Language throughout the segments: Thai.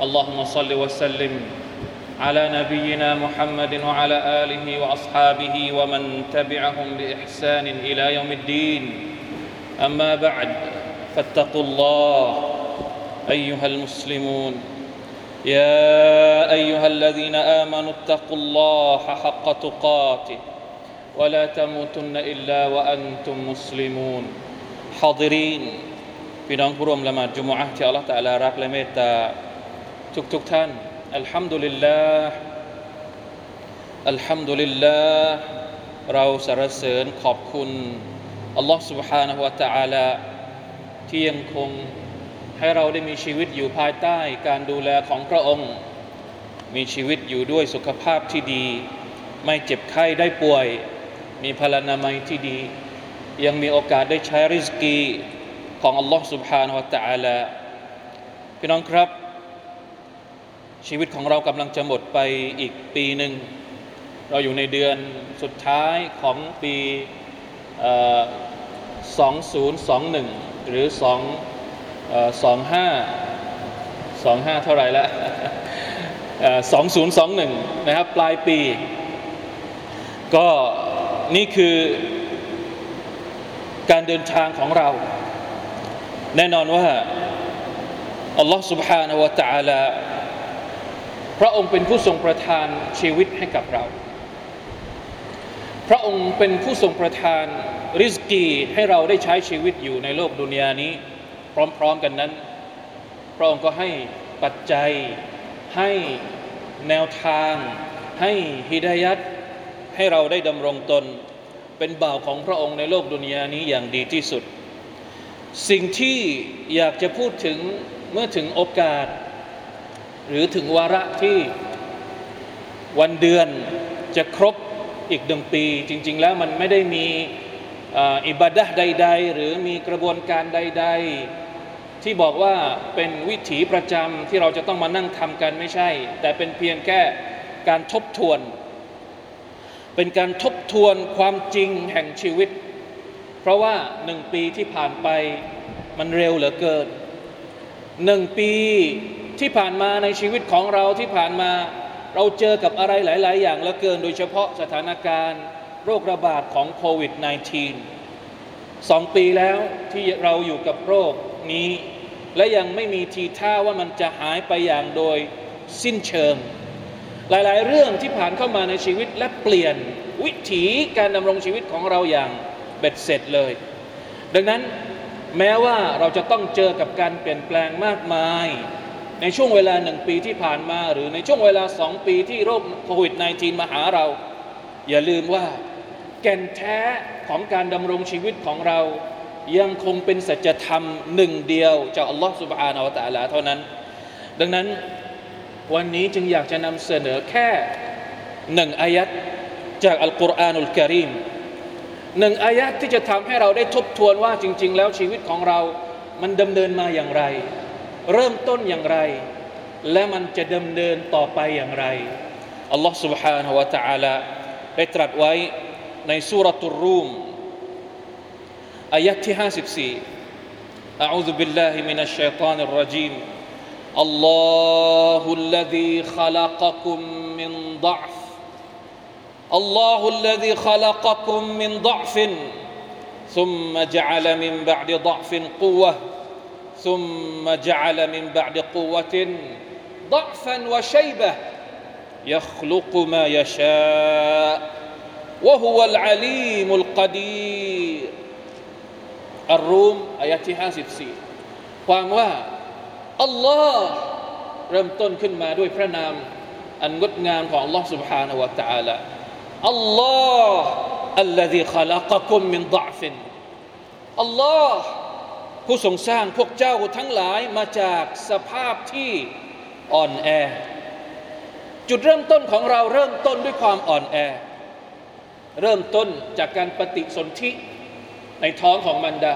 اللهم صل وسلم على نبينا محمد وعلى اله واصحابه ومن تبعهم باحسان الى يوم الدين اما بعد فاتقوا الله ايها المسلمون يا ايها الذين امنوا اتقوا الله حق تقاته ولا تموتن الا وانتم مسلمون حاضرين พี่น้องผู้ร่วมละหมาดจุมอะห์ที่อัลลอฮฺตะอาลารักและเมตตา ทุกทุกท่านอัลฮัมดุลิลลาห์อัลฮัมดุลิลลาห์เราสรรเสริญขอบคุณอัลลอฮฺ سبحانه และ تعالى ที่ยังคงให้เราได้มีชีวิตอยู่ภายใต้การดูแลของพระองค์ มีชีวิตอยู่ด้วยสุขภาพที่ดี ไม่เจ็บไข้ได้ป่วย มีพลานามัยที่ดี ยังมีโอกาสได้ใช้ริสกีของอัลลอฮ์ سبحانه และ تعالى พี่น้องครับ ชีวิตของเรากำลังจะหมดไปอีกปีหนึ่ง เราอยู่ในเดือนสุดท้ายของปีเอ่อ2021 หรือ2เอ่อ25 25 เท่าไหร่ละเอ่อ2021 นะครับ ปลายปี ก็นี่คือการเดินทางของเรา แน่นอนว่า อัลลอฮ์ سبحانه และ تعالى พระองค์เป็นผู้ทรงประทานชีวิตให้กับเรา พระองค์เป็นผู้ทรงประทานริสกีให้เราได้ใช้ชีวิตอยู่ในโลกดุนยานี้ พร้อมๆกันนั้น พระองค์ก็ให้ปัจจัย ให้แนวทาง ให้ฮิดายัดให้เราได้ดำรงตน เป็นบ่าวของพระองค์ในโลกดุนยานี้อย่างดีที่สุด สิ่งที่อยากจะพูดถึงเมื่อถึงโอกาส หรือถึงวาระที่วันเดือนจะครบอีกหนึ่งปี จริง ๆ แล้วมันไม่ได้มีอิบาดะใด ๆ หรือมีกระบวนการใด ๆ ที่บอกว่าเป็นวิถีประจำที่เราจะต้องมานั่งทำกันไม่ใช่ แต่เป็นเพียงแค่การทบทวน เป็นการทบทวนความจริงแห่งชีวิต เพราะว่าหนึ่งปีที่ผ่านไปมันเร็วเหลือเกินหนึ่งปี ที่ผ่านมาในชีวิตของเราที่ผ่านมา เราเจอกับอะไรหลาย ๆ อย่างเหลือเกิน โดยเฉพาะสถานการณ์โรคระบาดของโควิด -19 สองปีแล้วที่เราอยู่กับโรคนี้ และยังไม่มีทีท่าว่ามันจะหายไปอย่างโดยสิ้นเชิง หลาย ๆ เรื่องที่ผ่านเข้ามาในชีวิตและเปลี่ยนวิถีการดำรงชีวิตของเราอย่างเบ็ดเสร็จเลย ดังนั้นแม้ว่าเราจะต้องเจอกับการเปลี่ยนแปลงมากมาย ในช่วงเวลาหนึ่งปีที่ผ่านมา หรือในช่วงเวลาสองปีที่โรคโควิด -19 มาหาเรา อย่าลืมว่าแก่นแท้ของการดำรงชีวิตของเรา ยังคงเป็นสัจธรรมหนึ่งเดียวจากอัลลอฮฺสุบฮานาวตะลาเท่านั้น ดังนั้นวันนี้จึงอยากจะนำเสนอแค่หนึ่งอายัดจากอัลกุรอานุลกิริมหนึ่งอายัดที่จะทำให้เราได้ทบทวนว่าจริง ๆ แล้วชีวิตของเรามันดำเนินมาอย่างไร เริ่มต้นอย่างไร และมันจะดำเนินต่อไปอย่างไรอัลลอฮฺ سبحانه และ تعالى ได้ตรัสไว้ในสุรตุรูมอายัดที่54 أعوذ بالله من الشيطان الرجيم الله الذي خلقكم من ضعف الله الذي خلقكم من ضعف ثم جعل من بعد ضعف قوة ثم جعل من بعد قوة ضعفا وشيبة يخلق ما يشاء وهو العليم القدير الروم آيات 54ความว่าอัลลอฮ์เริ่มต้นขึ้นมาด้วยพระนาม อันงดงามของ Allah سبحانه และ تعالى อัลลอฮ์ الذي خلقكم من ضعف อัลลอฮ์ ผู้ทรงสร้างพวกเจ้าทั้งหลายมาจากสภาพที่อ่อนแอ จุดเริ่มต้นของเราเริ่มต้นด้วยความอ่อนแอ เริ่มต้นจากการปฏิสนธิในท้องของมันดา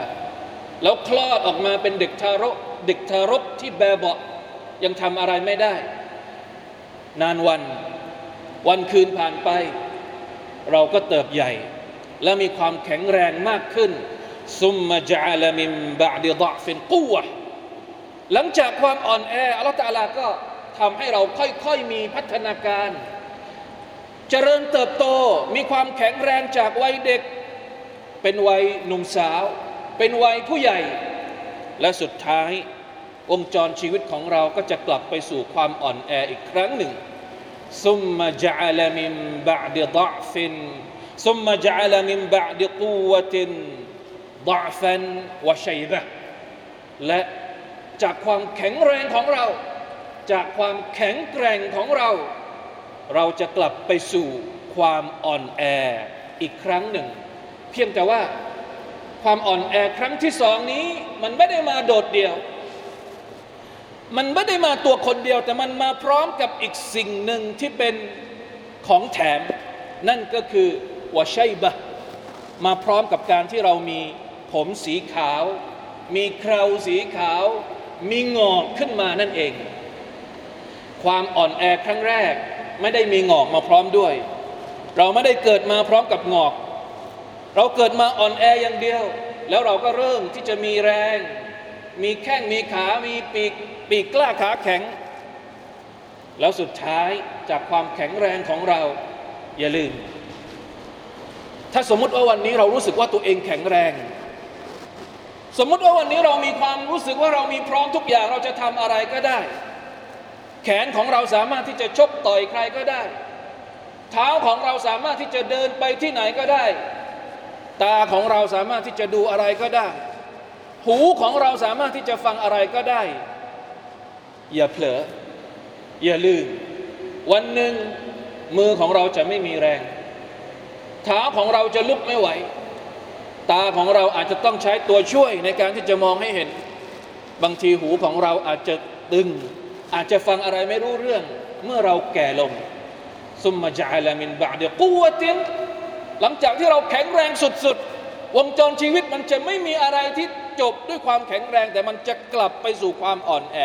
แล้วคลอดออกมาเป็นเด็กทารกเด็กทารกที่แบเบาะยังทำอะไรไม่ได้ นานวัน วันคืนผ่านไป เราก็เติบใหญ่ และมีความแข็งแรงมากขึ้น ซุมมาจาลมิมบะดิดะฟินกุวะหลังจากความอ่อนแออัลลอฮฺตะอาลาก็ทำให้เราค่อยๆมีพัฒนาการ เจริญเติบโตมีความแข็งแรงจากวัยเด็ก เป็นวัยหนุ่มสาว เป็นวัยผู้ใหญ่ และสุดท้ายวงจรชีวิตของเราก็จะกลับไปสู่ความอ่อนแออีกครั้งหนึ่งซุมมาจาลมิมบะดิดะฟินซุมมาจาลมิมบะดิกูวะติน ดะฟันวะชัยบะและจากความแข็งแรงของเรา จากความแข็งแกร่งของเรา เราจะกลับไปสู่ความอ่อนแออีกครั้งหนึ่ง เพียงแต่ว่าความอ่อนแอครั้งที่สองนี้มันไม่ได้มาโดดเดี่ยว มันไม่ได้มาตัวคนเดียว แต่มันมาพร้อมกับอีกสิ่งหนึ่งที่เป็นของแถม นั่นก็คือวะชัยบะมาพร้อมกับการที่เรามี ผมสีขาว มีเคราสีขาว มีงอกขึ้นมานั่นเอง ความอ่อนแอครั้งแรกไม่ได้มีงอกมาพร้อมด้วย เราไม่ได้เกิดมาพร้อมกับงอก เราเกิดมาอ่อนแออย่างเดียว แล้วเราก็เริ่มที่จะมีแรง มีแข้งมีขา มีปีกปีกกล้าขาแข็ง แล้วสุดท้ายจากความแข็งแรงของเราอย่าลืม ถ้าสมมุติว่าวันนี้เรารู้สึกว่าตัวเองแข็งแรง สมมุติว่าวันนี้เรามีความรู้สึกว่าเรามีพร้อมทุกอย่างเราจะทำอะไรก็ได้ แขนของเราสามารถที่จะชกต่อยใครก็ได้ เท้าของเราสามารถที่จะเดินไปที่ไหนก็ได้ ตาของเราสามารถที่จะดูอะไรก็ได้ หูของเราสามารถที่จะฟังอะไรก็ได้ อย่าเผลอ อย่าลืม วันหนึ่งมือของเราจะไม่มีแรง เท้าของเราจะลุกไม่ไหว ตาของเราอาจจะต้องใช้ตัวช่วยในการที่จะมองให้เห็น บางทีหูของเราอาจจะตึง อาจจะฟังอะไรไม่รู้เรื่อง เมื่อเราแก่ลงซุมมาจาลามินบาดกูวตินหลังจากที่เราแข็งแรงสุดๆ วงจรชีวิตมันจะไม่มีอะไรที่จบด้วยความแข็งแรง แต่มันจะกลับไปสู่ความอ่อนแอ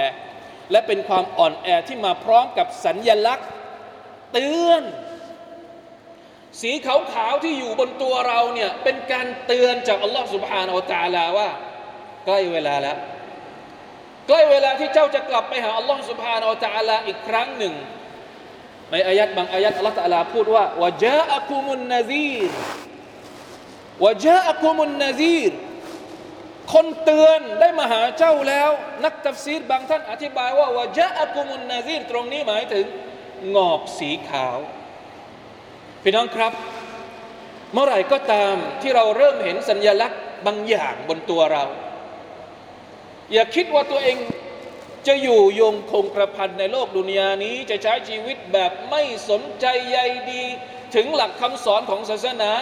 และเป็นความอ่อนแอที่มาพร้อมกับสัญญลักษณ์ เตือน สีขาวๆที่อยู่บนตัวเราเนี่ยเป็นการเตือนจากอัลลอฮฺสุบฮานาอัลตาลาว่า ใกล้เวลาแล้ว ใกล้เวลาที่เจ้าจะกลับไปหาอัลลอฮฺสุบฮานาอัลตาลาอีกครั้งหนึ่ง ในอายัดบางอายัดอัลลอฮฺตาลาพูดว่าวะจาอักุมุนนาซีรวะจาอักุมุนนาซีรคนเตือนได้มาหาเจ้าแล้ว นักตัฟซีรบางท่านอธิบายว่าวะจาอักุมุนนาซีรตรงนี้หมายถึงงอกสีขาว พี่น้องครับ เมื่อไหร่ก็ตามที่เราเริ่มเห็นสัญญลักษณ์บางอย่างบนตัวเรา อย่าคิดว่าตัวเองจะอยู่ยงคงกระพันในโลกดุนยานี้ จะใช้ชีวิตแบบไม่สนใจใยดี ถึงหลักคำสอนของศาสนา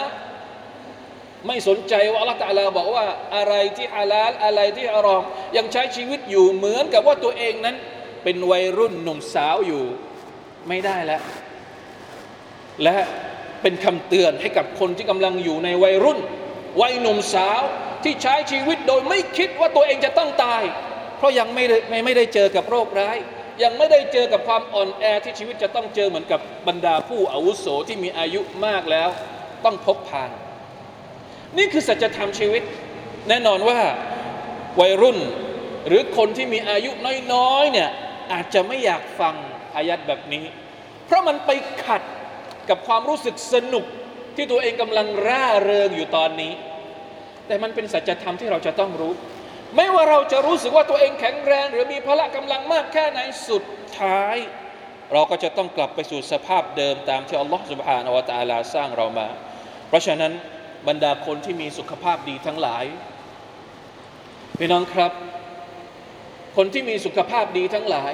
ไม่สนใจว่าอัลลอฮฺตาลาบอกว่าอะไรที่ฮาลาลอะไรที่ฮารอม ยังใช้ชีวิตอยู่เหมือนกับว่าตัวเองนั้น เป็นวัยรุ่นหนุ่มสาวอยู่ไม่ได้แล้วและ เป็นคำเตือนให้กับคนที่กำลังอยู่ในวัยรุ่น วัยหนุ่มสาวที่ใช้ชีวิตโดยไม่คิดว่าตัวเองจะต้องตาย เพราะยังไม่ได้ไม่ไม่ได้เจอกับโรคร้าย ยังไม่ได้เจอกับความอ่อนแอที่ชีวิตจะต้องเจอเหมือนกับบรรดาผู้อาวุโสที่มีอายุมากแล้ว ต้องพบผ่าน นี่คือสัจธรรมชีวิต แน่นอนว่าวัยรุ่นหรือคนที่มีอายุน้อยๆเนี่ยอาจจะไม่อยากฟังอายัดแบบนี้ เพราะมันไปขัด กับความรู้สึกสนุกที่ตัวเองกำลังร่าเริงอยู่ตอนนี้ แต่มันเป็นสัจธรรมที่เราจะต้องรู้ ไม่ว่าเราจะรู้สึกว่าตัวเองแข็งแรง หรือมีพละกำลังมากแค่ไหนสุดท้าย เราก็จะต้องกลับไปสู่สภาพเดิมตามที่อัลลอฮฺสุบฮานาวะตะอาลาสร้างเรามา เพราะฉะนั้นบรรดาคนที่มีสุขภาพดีทั้งหลายพี่น้องครับ คนที่มีสุขภาพดีทั้งหลาย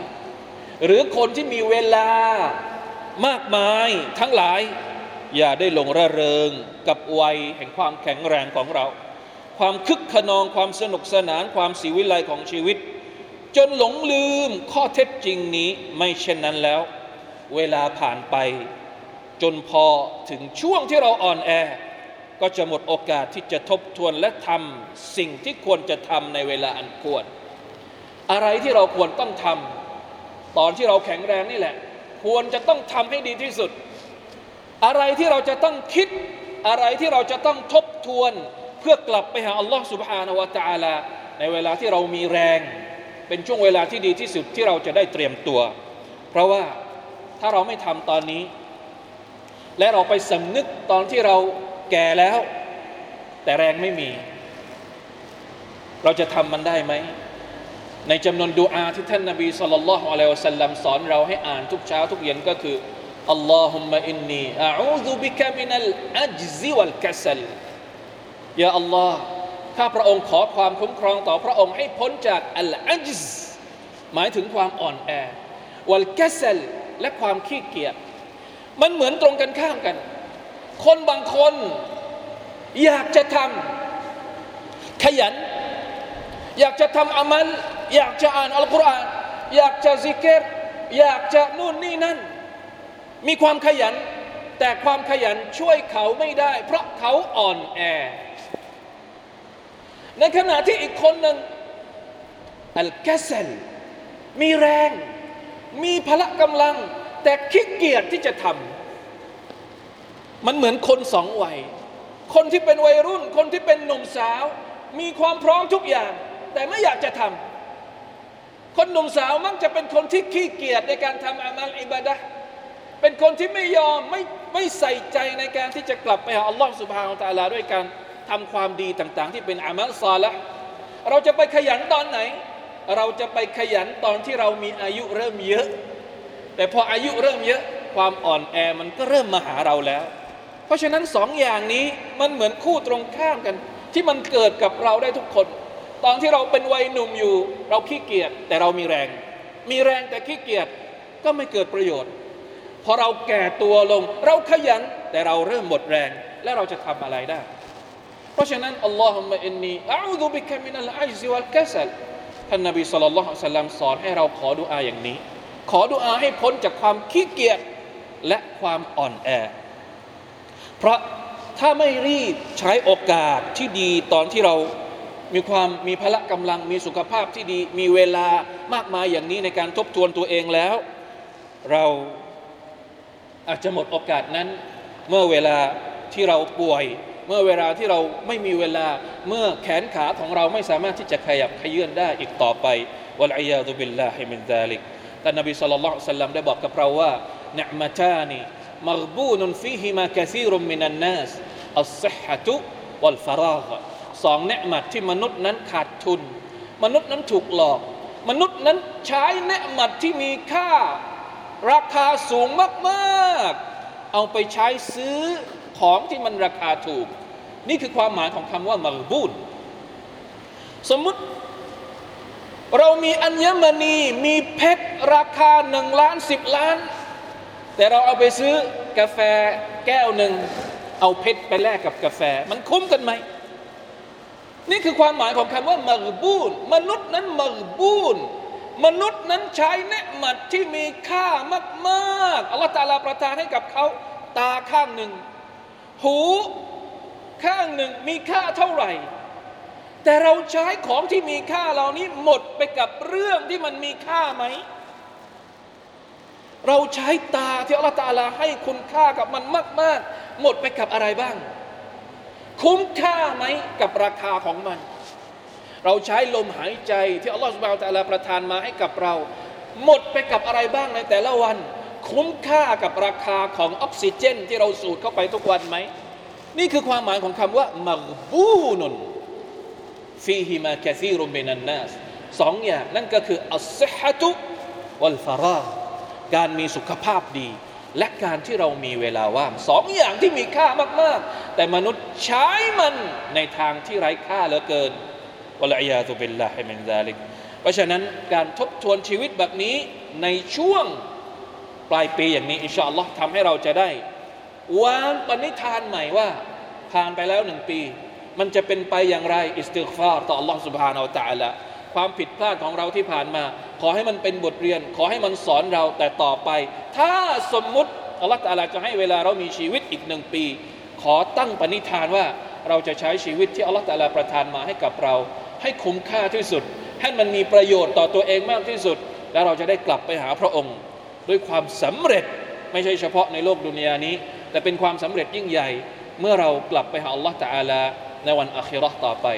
หรือคนที่มีเวลา มากมายทั้งหลาย อย่าได้หลงระเริงกับวัยแห่งความแข็งแรงของเรา ความคึกขนองความสนุกสนานความสีวิไลของชีวิต จนหลงลืมข้อเท็จจริงนี้ไม่เช่นนั้นแล้ว เวลาผ่านไป จนพอถึงช่วงที่เราอ่อนแอ ก็จะหมดโอกาสที่จะทบทวนและทำสิ่งที่ควรจะทำในเวลาอันควร อะไรที่เราควรต้องทำตอนที่เราแข็งแรงนี่แหละ ควรจะต้องทำให้ดีที่สุด อะไรที่เราจะต้องคิด อะไรที่เราจะต้องทบทวน เพื่อกลับไปหาอัลลอฮ์สุบฮานาวะตาลาในเวลาที่เรามีแรง เป็นช่วงเวลาที่ดีที่สุดที่เราจะได้เตรียมตัว เพราะว่าถ้าเราไม่ทำตอนนี้ และเราไปสำนึกตอนที่เราแก่แล้ว แต่แรงไม่มี เราจะทำมันได้ไหม ในจำนวนดูอาที่ท่านนบีสุลต่านละฮ์อะลัยฮิวะสัลลัมสอนเราให้อ่านทุกเช้าทุกเย็นก็คืออัลลอฮุมะอินนีอาอูซุบิกะมินัลอัจซิวัลกัสลยาอัลลอฮ์ข้าพระองค์ขอความคุ้มครองต่อพระองค์ให้พ้นจากอัลอัจซหมายถึงความอ่อนแอ วัลกัสลและความขี้เกียจมันเหมือนตรงกันข้ามกัน คนบางคนอยากจะทำขยัน อยากจะทำอามัลอยากจะอ่านอัลกุรอานอยากจะซิกเกตอยากจะนู่นนี่นั่น มีความขยัน แต่ความขยันช่วยเขาไม่ได้ เพราะเขาอ่อนแอ ในขณะที่อีกคนหนึ่งอัลกัสลมีแรง มีพละกำลัง แต่ขี้เกียจที่จะทำมันเหมือนคนสองวัย คนที่เป็นวัยรุ่น คนที่เป็นหนุ่มสาว มีความพร้อมทุกอย่าง แต่ไม่อยากจะทำคนหนุ่มสาวมักจะเป็นคนที่ขี้เกียจในการทำอามัลอิบาดะเป็นคนที่ไม่ยอมไม่ไม่ใส่ใจในการที่จะกลับไปหาอัลลอฮฺสุบฮานาตะลาด้วยการทำความดีต่าง ๆ ที่เป็นอามัลซอละเราจะไปขยันตอนไหน เราจะไปขยันตอนที่เรามีอายุเริ่มเยอะ แต่พออายุเริ่มเยอะความอ่อนแอมันก็เริ่มมาหาเราแล้ว เพราะฉะนั้นสองอย่างนี้มันเหมือนคู่ตรงข้ามกัน ที่มันเกิดกับเราได้ทุกคน ตอนที่เราเป็นวัยหนุ่มอยู่ เราขี้เกียจแต่เรามีแรง มีแรงแต่ขี้เกียจก็ไม่เกิดประโยชน์ พอเราแก่ตัวลง เราขยันแต่เราเริ่มหมดแรง และเราจะทำอะไรได้ เพราะฉะนั้นอัลลอฮุมะอินนีอาอูดุบิกะมินัลอัจซิวัลกัสลท่านนบีสุลต่านละสัลลัมสอนให้เราขอดุอาอย่างนี้ ขอดุอาให้พ้นจากความขี้เกียจและความอ่อนแอ เพราะถ้าไม่รีบใช้โอกาสที่ดีตอนที่เรา มีความมีพละกำลังมีสุขภาพที่ดีมีเวลามากมายอย่างนี้ในการทบทวนตัวเองแล้ว เราอาจจะหมดโอกาสนั้น เมื่อเวลาที่เราป่วย เมื่อเวลาที่เราไม่มีเวลาเมื่อแขนขาของเราไม่สามารถที่จะขยับขยื่นได้อีกต่อไปวะลัยยาตุบิลลาฮิมินซาลิกแต่นบีสุลต่านสัลลัมได้บอกกับเราว่าเนมตานีมักบูนุนฟีฮิมากะซีรุมมินันนัสอัลซิฮะตุวัลฟาราก สองเนืมัดที่มนุษย์นั้นขาดทุน มนุษย์นั้นถูกหลอก มนุษย์นั้นใช้เนืมัดที่มีค่า ราคาสูงมากๆ เอาไปใช้ซื้อของที่มันราคาถูก นี่คือความหมายของคำว่ามักบูนสมมุติเรามีอัญมณีมีเพชรราคาหนึ่งล้านสิบล้าน แต่เราเอาไปซื้อกาแฟแก้วหนึ่ง เอาเพชรไปแลกกับกาแฟ มันคุ้มกันไหม นี่คือความหมายของคำว่ามักบูนมนุษย์นั้นมักบูนมนุษย์นั้นใช้เนืมัดที่มีค่ามากๆอัลลอฮฺตาลาประทานให้กับเขาตาข้างหนึ่ง หูข้างหนึ่งมีค่าเท่าไหร่ แต่เราใช้ของที่มีค่าเหล่านี้หมดไปกับเรื่องที่มันมีค่าไหม เราใช้ตาที่อัลลอฮฺตาลาให้คุณค่ากับมันมาก ๆ หมดไปกับอะไรบ้าง คุ้มค่าไหมกับราคาของมัน เราใช้ลมหายใจที่อัลลอฮฺสุบไบร์ตะลาประทานมาให้กับเรา หมดไปกับอะไรบ้างในแต่ละวัน คุ้มค่ากับราคาของออกซิเจน ที่เราสูดเข้าไปทุกวันไหม นี่คือความหมายของคำว่ามักบูนุนฟีฮิมาคซีรุมินันนัสสองอย่างนั่นก็คืออัลซิฮะตุوالفراغ การมีสุขภาพดี และการที่เรามีเวลาว่างสองอย่างที่มีค่ามาก ๆ แต่มนุษย์ใช้มันในทางที่ไร้ค่าเหลือเกินوالعياذ بالله من ذلك เพราะฉะนั้นการทบทวนชีวิตแบบนี้ในช่วงปลายปีอย่างนี้إن شاء الله ทำให้เราจะได้ วางปณิธานใหม่ว่า ผ่านไปแล้วหนึ่งปี มันจะเป็นไปอย่างไรاستغفار ต่ออัลลอฮ์ سبحانه وتعالىความผิดพลาดของเราที่ผ่านมา ขอให้มันเป็นบทเรียน ขอให้มันสอนเราแต่ต่อไป ถ้าสมมุติอัลลอฮฺตะอาลาจะให้เวลาเรามีชีวิตอีกหนึ่งปี ขอตั้งปณิธานว่าเราจะใช้ชีวิตที่อัลลอฮฺตะอาลาประทานมาให้กับเรา ให้คุ้มค่าที่สุด ให้มันมีประโยชน์ต่อตัวเองมากที่สุด แล้วเราจะได้กลับไปหาพระองค์ ด้วยความสำเร็จไม่ใช่เฉพาะในโลกดุนยานี้ แต่เป็นความสำเร็จยิ่งใหญ่ เมื่อเรากลับไปหาอัลลอฮฺตะอาลาในวันอาคิเราะห์ต่อไป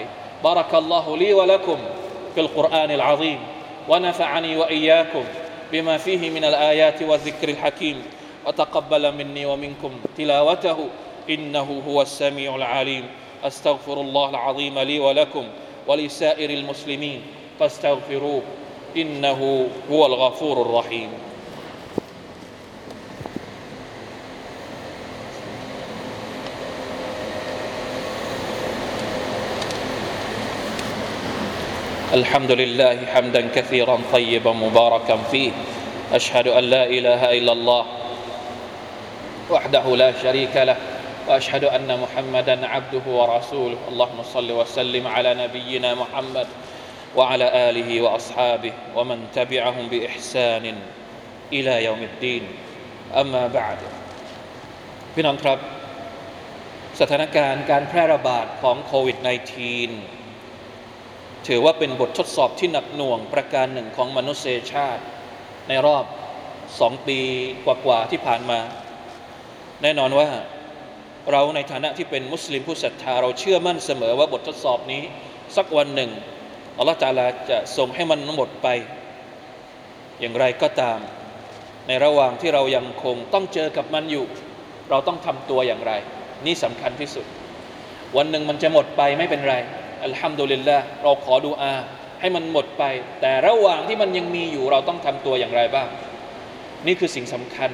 بارك الله لي ولكم في القرآن العظيم ونفعني وإياكم بما فيه من الآيات والذكر الحكيم. وتقبل مني ومنكم تلاوته إنه هو السميع العليم. أستغفر الله العظيم لي ولكم ولسائر المسلمين فاستغفروه إنه هو الغفور الرحيم. الحمد لله حمدا كثيرا طيبا مباركا فيه. أشهد أن لا إله إلا الله وحده لا شريك له وأشهد أن محمدا عبده ورسوله. اللهم صل وسلم على نبينا محمد وعلى آله وأصحابه ومن تبعهم بإحسان إلى يوم الدين. أما بعد พี่น้องครับสถานการณ์การแพร่ระบาดของโควิด -19 ถือว่าเป็นบททดสอบที่หนักหน่วงประการหนึ่งของมนุษยชาติ ในรอบสองปีกว่าๆที่ผ่านมา แน่นอนว่าเราในฐานะที่เป็นมุสลิมผู้ศรัทธา เราเชื่อมั่นเสมอว่าบททดสอบนี้ สักวันหนึ่งอัลลอฮฺตาลาจะส่งให้มันหมดไป อย่างไรก็ตาม ในระหว่างที่เรายังคงต้องเจอกับมันอยู่ เราต้องทำตัวอย่างไร นี่สำคัญที่สุด วันหนึ่งมันจะหมดไปไม่เป็นไร อัลฮัมดุลิลละเราขอดูอา ให้มันหมดไป แต่ระหว่างที่มันยังมีอยู่เราต้องทำตัวอย่างไรบ้าง นี่คือสิ่งสำคัญ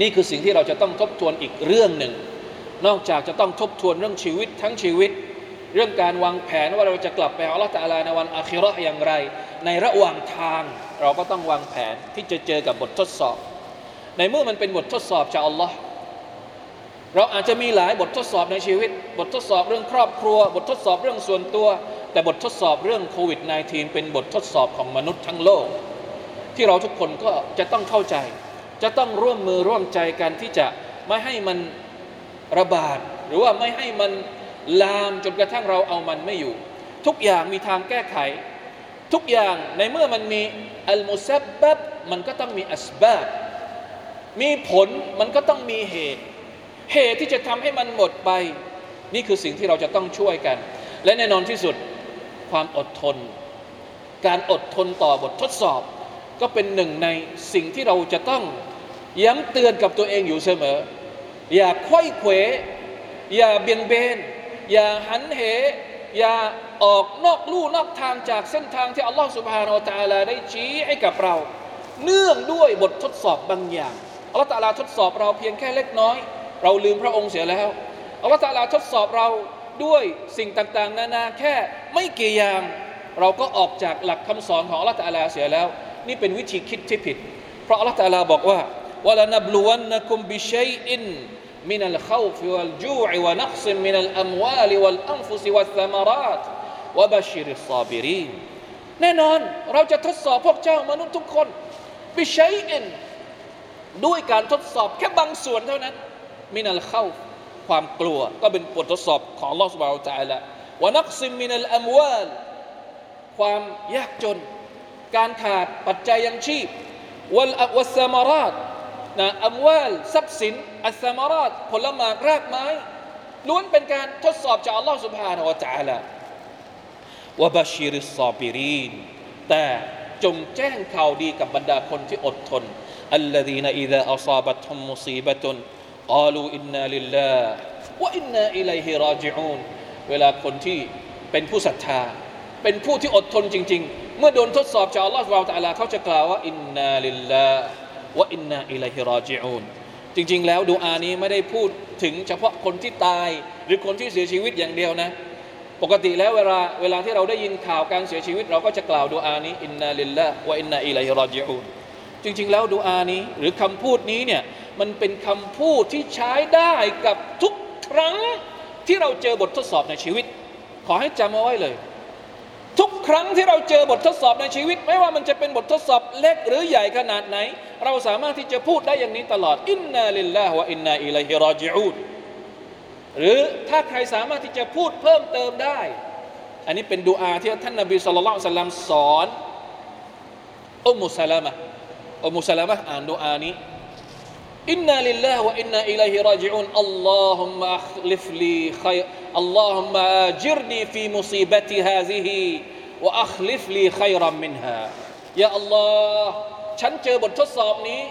นี่คือสิ่งที่เราจะต้องทบทวนอีกเรื่องหนึ่ง นอกจากจะต้องทบทวนเรื่องชีวิตทั้งชีวิต เรื่องการวางแผนว่าเราจะกลับไปอัลลอฮฺตะอาลาในวันอาคิราะห์อย่างไร ในระหว่างทางเราก็ต้องวางแผนที่จะเจอกับบททดสอบ ในเมื่อมันเป็นบททดสอบจากอัลลอฮ์ เราอาจจะมีหลายบททดสอบในชีวิต บททดสอบเรื่องครอบครัว บททดสอบเรื่องส่วนตัว แต่บททดสอบเรื่องโควิด -19 เป็นบททดสอบของมนุษย์ทั้งโลก ที่เราทุกคนก็จะต้องเข้าใจ จะต้องร่วมมือร่วมใจกันที่จะไม่ให้มันระบาด หรือว่าไม่ให้มันลามจนกระทั่งเราเอามันไม่อยู่ ทุกอย่างมีทางแก้ไข ทุกอย่างในเมื่อมันมีอัลมุซับบับมันก็ต้องมีอัสบาบมีผลมันก็ต้องมีเหตุ เหตุที่จะทำให้มันหมดไป นี่คือสิ่งที่เราจะต้องช่วยกัน และแน่นอนที่สุดความอดทน การอดทนต่อบททดสอบ ก็เป็นหนึ่งในสิ่งที่เราจะต้องย้ำเตือนกับตัวเองอยู่เสมอ อย่าควยเขวอย่าเบียงเบน อย่าหันเห อย่าออกนอกลู่นอกทางจากเส้นทางที่อัลลอฮฺสุบฮานาอัลตะอาลาได้ชี้ให้กับเรา เนื่องด้วยบททดสอบบางอย่างอัลลอฮฺ تعالى ทดสอบเราเพียงแค่เล็กน้อย เราลืมพระองค์เสียแล้วอัลลอฮฺ تعالى ทดสอบเราด้วยสิ่งต่างๆ นานาแค่ไม่กี่อย่าง เราก็ออกจากหลักคำสอนของอัลลอฮฺ تعالى เสียแล้ว นี่เป็นวิธีคิดที่ผิด เพราะอัลลอฮฺ تعالى บอกว่า ولنبلونكم بشيء من الخوف والجوع ونقص من الأموال والأنفس والثمرات وبشر الصابرينแน่นอนเราจะทดสอบพวกเจ้ามนุษย์ทุกคนบิชัยอินด้วยการทดสอบแค่บางส่วนเท่านั้น มินัลเข้าความกลัว ก็เป็นบททดสอบของลอสบาวจ่ายละวนักซิมมินัลอัมวาลความยากจน การขาดปัจจัยยังชีพวัลวัสมาราตนะอัมวาลทรัพย์สิน อัสมาราตผลไม้รากไม้ล้วนเป็นการทดสอบจากอัลลอฮฺสุบฮานาวะจาละوبشر الصابرين แต่จงแจ้งข่าวดีกับบรรดาคนที่อดทน الذين إذا أصابتهم مصيبة قالوا إنا لله وإنا إليه راجعون เวลาคนที่เป็นผู้ศรัทธา เป็นผู้ที่อดทนจริง ๆ เมื่อโดนทดสอบจากอัลลอฮฺ تعالى เขาจะกล่าวว่า إنا لله وإنا إليه راجعون จริง ๆ แล้วดูอานี้ไม่ได้พูดถึงเฉพาะคนที่ตาย หรือคนที่เสียชีวิตอย่างเดียวนะ ปกติแล้วเวลาเวลาที่เราได้ยินข่าวการเสียชีวิต เราก็จะกล่าวดูอานี้อินนาลิลละวะอินนาอิลัยฮิรอจิอูนจริง ๆ แล้วดูอานี้หรือคำพูดนี้เนี่ย มันเป็นคำพูดที่ใช้ได้กับทุกครั้งที่เราเจอบททดสอบในชีวิต ขอให้จำเอาไว้เลย ทุกครั้งที่เราเจอบททดสอบในชีวิต ไม่ว่ามันจะเป็นบททดสอบเล็กหรือใหญ่ขนาดไหน เราสามารถที่จะพูดได้อย่างนี้ตลอดอินนาลิลลาฮ์วะอินนาอิลัยฮิรอจิอูนหรือถ้าใครสามารถที่จะพูดเพิ่มเติมได้ อันนี้เป็นดูอาที่ท่านนบีصلى الله عليه وسلم สอนอุมมุสลามะอุมมุสลามะอ่านดูอานี้ إنا لله وإنا إليه راجعون اللهم أخلف لي خير اللهم أجرني في مصيبتي هذه وأخلف لي خيرا منها يا الله ฉันเจอบททดสอบนี้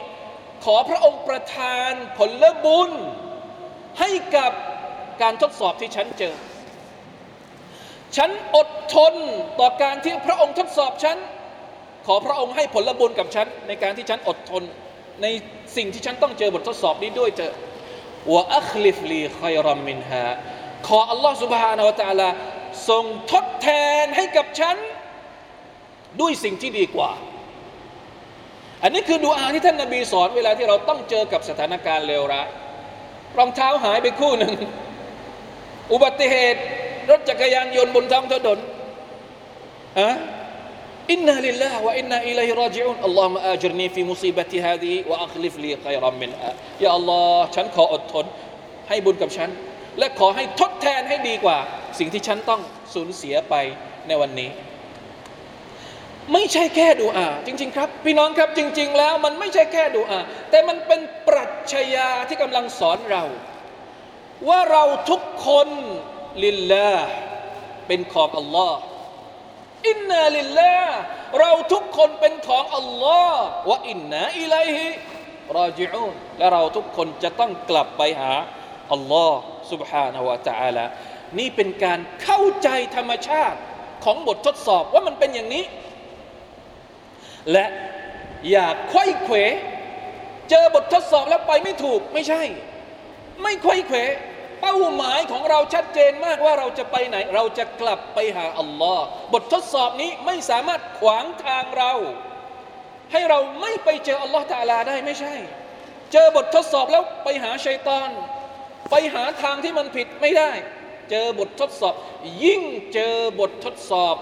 ขอพระองค์ประทานผลบุญ ให้กับการทดสอบที่ฉันเจอ ฉันอดทนต่อการที่พระองค์ทดสอบฉัน ขอพระองค์ให้ผลบุญกับฉันในการที่ฉันอดทน ในสิ่งที่ฉันต้องเจอบททดสอบนี้ด้วยเถอะวะอัคลิฟลีคอยรอมมินฮาขออัลลอฮฺสุบฮานาวะตาลาทรงทดแทนให้กับฉัน ด้วยสิ่งที่ดีกว่า อันนี้คือดูอาที่ท่านนาบีสอนเวลาที่เราต้องเจอกับสถานการณ์เลวร้ายรองเท้าหายไปคู่หนึ่ง อุบัติเหตุ รถจักรยานยนต์บนท้องถนนอะ إنا لله وإنا إليه راجعون اللهم أجرني في مصيبتي هذه وأخلف لي خيرا منها يا الله ฉันขออดทน ให้บุญกับฉัน และขอให้ทดแทนให้ดีกว่า สิ่งที่ฉันต้องสูญเสียไปในวันนี้ ไม่ใช่แค่ดูอาจริง ๆ ครับ พี่น้องครับจริง ๆ แล้วมันไม่ใช่แค่ดูอาแต่มันเป็นปรัชญาที่กำลังสอนเรา ว่าเราทุกคนลิลลาห์เป็นของอัลลอฮ์ อินนาลิลลาห์เราทุกคนเป็นของอัลลอฮ์วะอินนาอิลัยฮิรอจิอูนและเราทุกคนจะต้องกลับไปหาอัลลอฮ์ سبحانه และ تعالى นี่เป็นการเข้าใจธรรมชาติของบททดสอบว่ามันเป็นอย่างนี้ และอย่าไขว้เขวเจอบททดสอบแล้วไปไม่ถูกไม่ใช่ ไม่ไขว้เขว เป้าหมายของเราชัดเจนมากว่าเราจะไปไหน เราจะกลับไปหาอัลลอฮ์บททดสอบนี้ไม่สามารถขวางทางเรา ให้เราไม่ไปเจออัลลอฮ์ตาลาได้ไม่ใช่ เจอบททดสอบแล้วไปหาชัยตอน ไปหาทางที่มันผิดไม่ได้ เจอบททดสอบ ยิ่งเจอบททดสอบ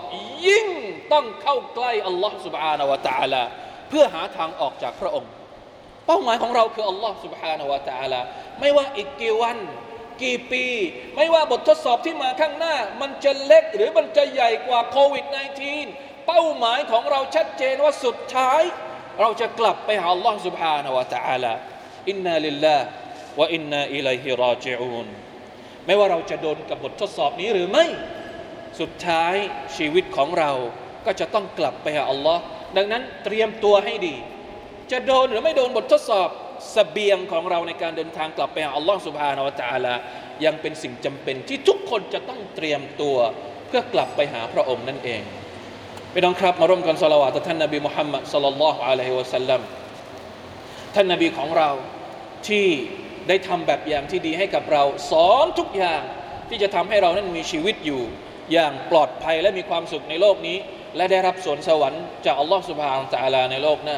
ยิ่งต้องเข้าใกล้อัลลอฮ์ سبحانه และ تعالى เพื่อหาทางออกจากพระองค์ เป้าหมายของเราคืออัลลอฮ์ سبحانه และ تعالى ไม่ว่าอีกกี่วัน กี่ปี ไม่ว่าบททดสอบที่มาข้างหน้า มันจะเล็กหรือมันจะใหญ่กว่าโควิด -19 เป้าหมายของเราชัดเจนว่าสุดท้าย เราจะกลับไปหาอัลลอฮ์ سبحانه และ تعالى อินนาลิลลาห์วะอินนาอิลัยฮิราจิอูนไม่ว่าเราจะโดนกับบททดสอบนี้หรือไม่ สุดท้ายชีวิตของเราก็จะต้องกลับไปหาอัลลอฮ์ดังนั้นเตรียมตัวให้ดี จะโดนหรือไม่โดนบททดสอบ สเบียงของเราในการเดินทางกลับไปอัลลอฮ์สุบฮานาอัลจาลายังเป็นสิ่งจำเป็นที่ทุกคนจะต้องเตรียมตัวเพื่อกลับไปหาพระองค์นั่นเองไปน้องครับมาร่วมกันสละวะต่อท่านนบีมุฮัมมัดสลลัลลอฮุอะลัยฮิวะสัลลัมท่านนบีของเราที่ได้ทำแบบอย่างที่ดีให้กับเรา สอนทุกอย่างที่จะทำให้เรานั้นมีชีวิตอยู่ อย่างปลอดภัยและมีความสุขในโลกนี้ และได้รับสวนสวรรค์จากอัลลอฮ์สุบฮานตะอาลาในโลกหน้า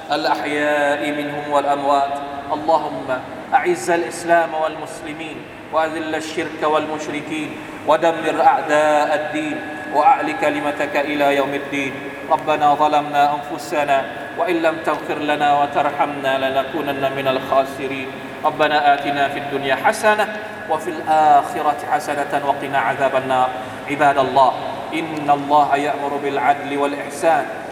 الأحياء منهم والأموات. اللهم أعز الإسلام والمسلمين وأذل الشرك والمشركين ودمر أعداء الدين وأعل كلمتك إلى يوم الدين. ربنا ظلمنا أنفسنا وإن لم تغفر لنا وترحمنا لنكونن من الخاسرين. ربنا آتنا في الدنيا حسنة وفي الآخرة حسنة وقنا عذاب النار. عباد الله إن الله يأمر بالعدل والإحسان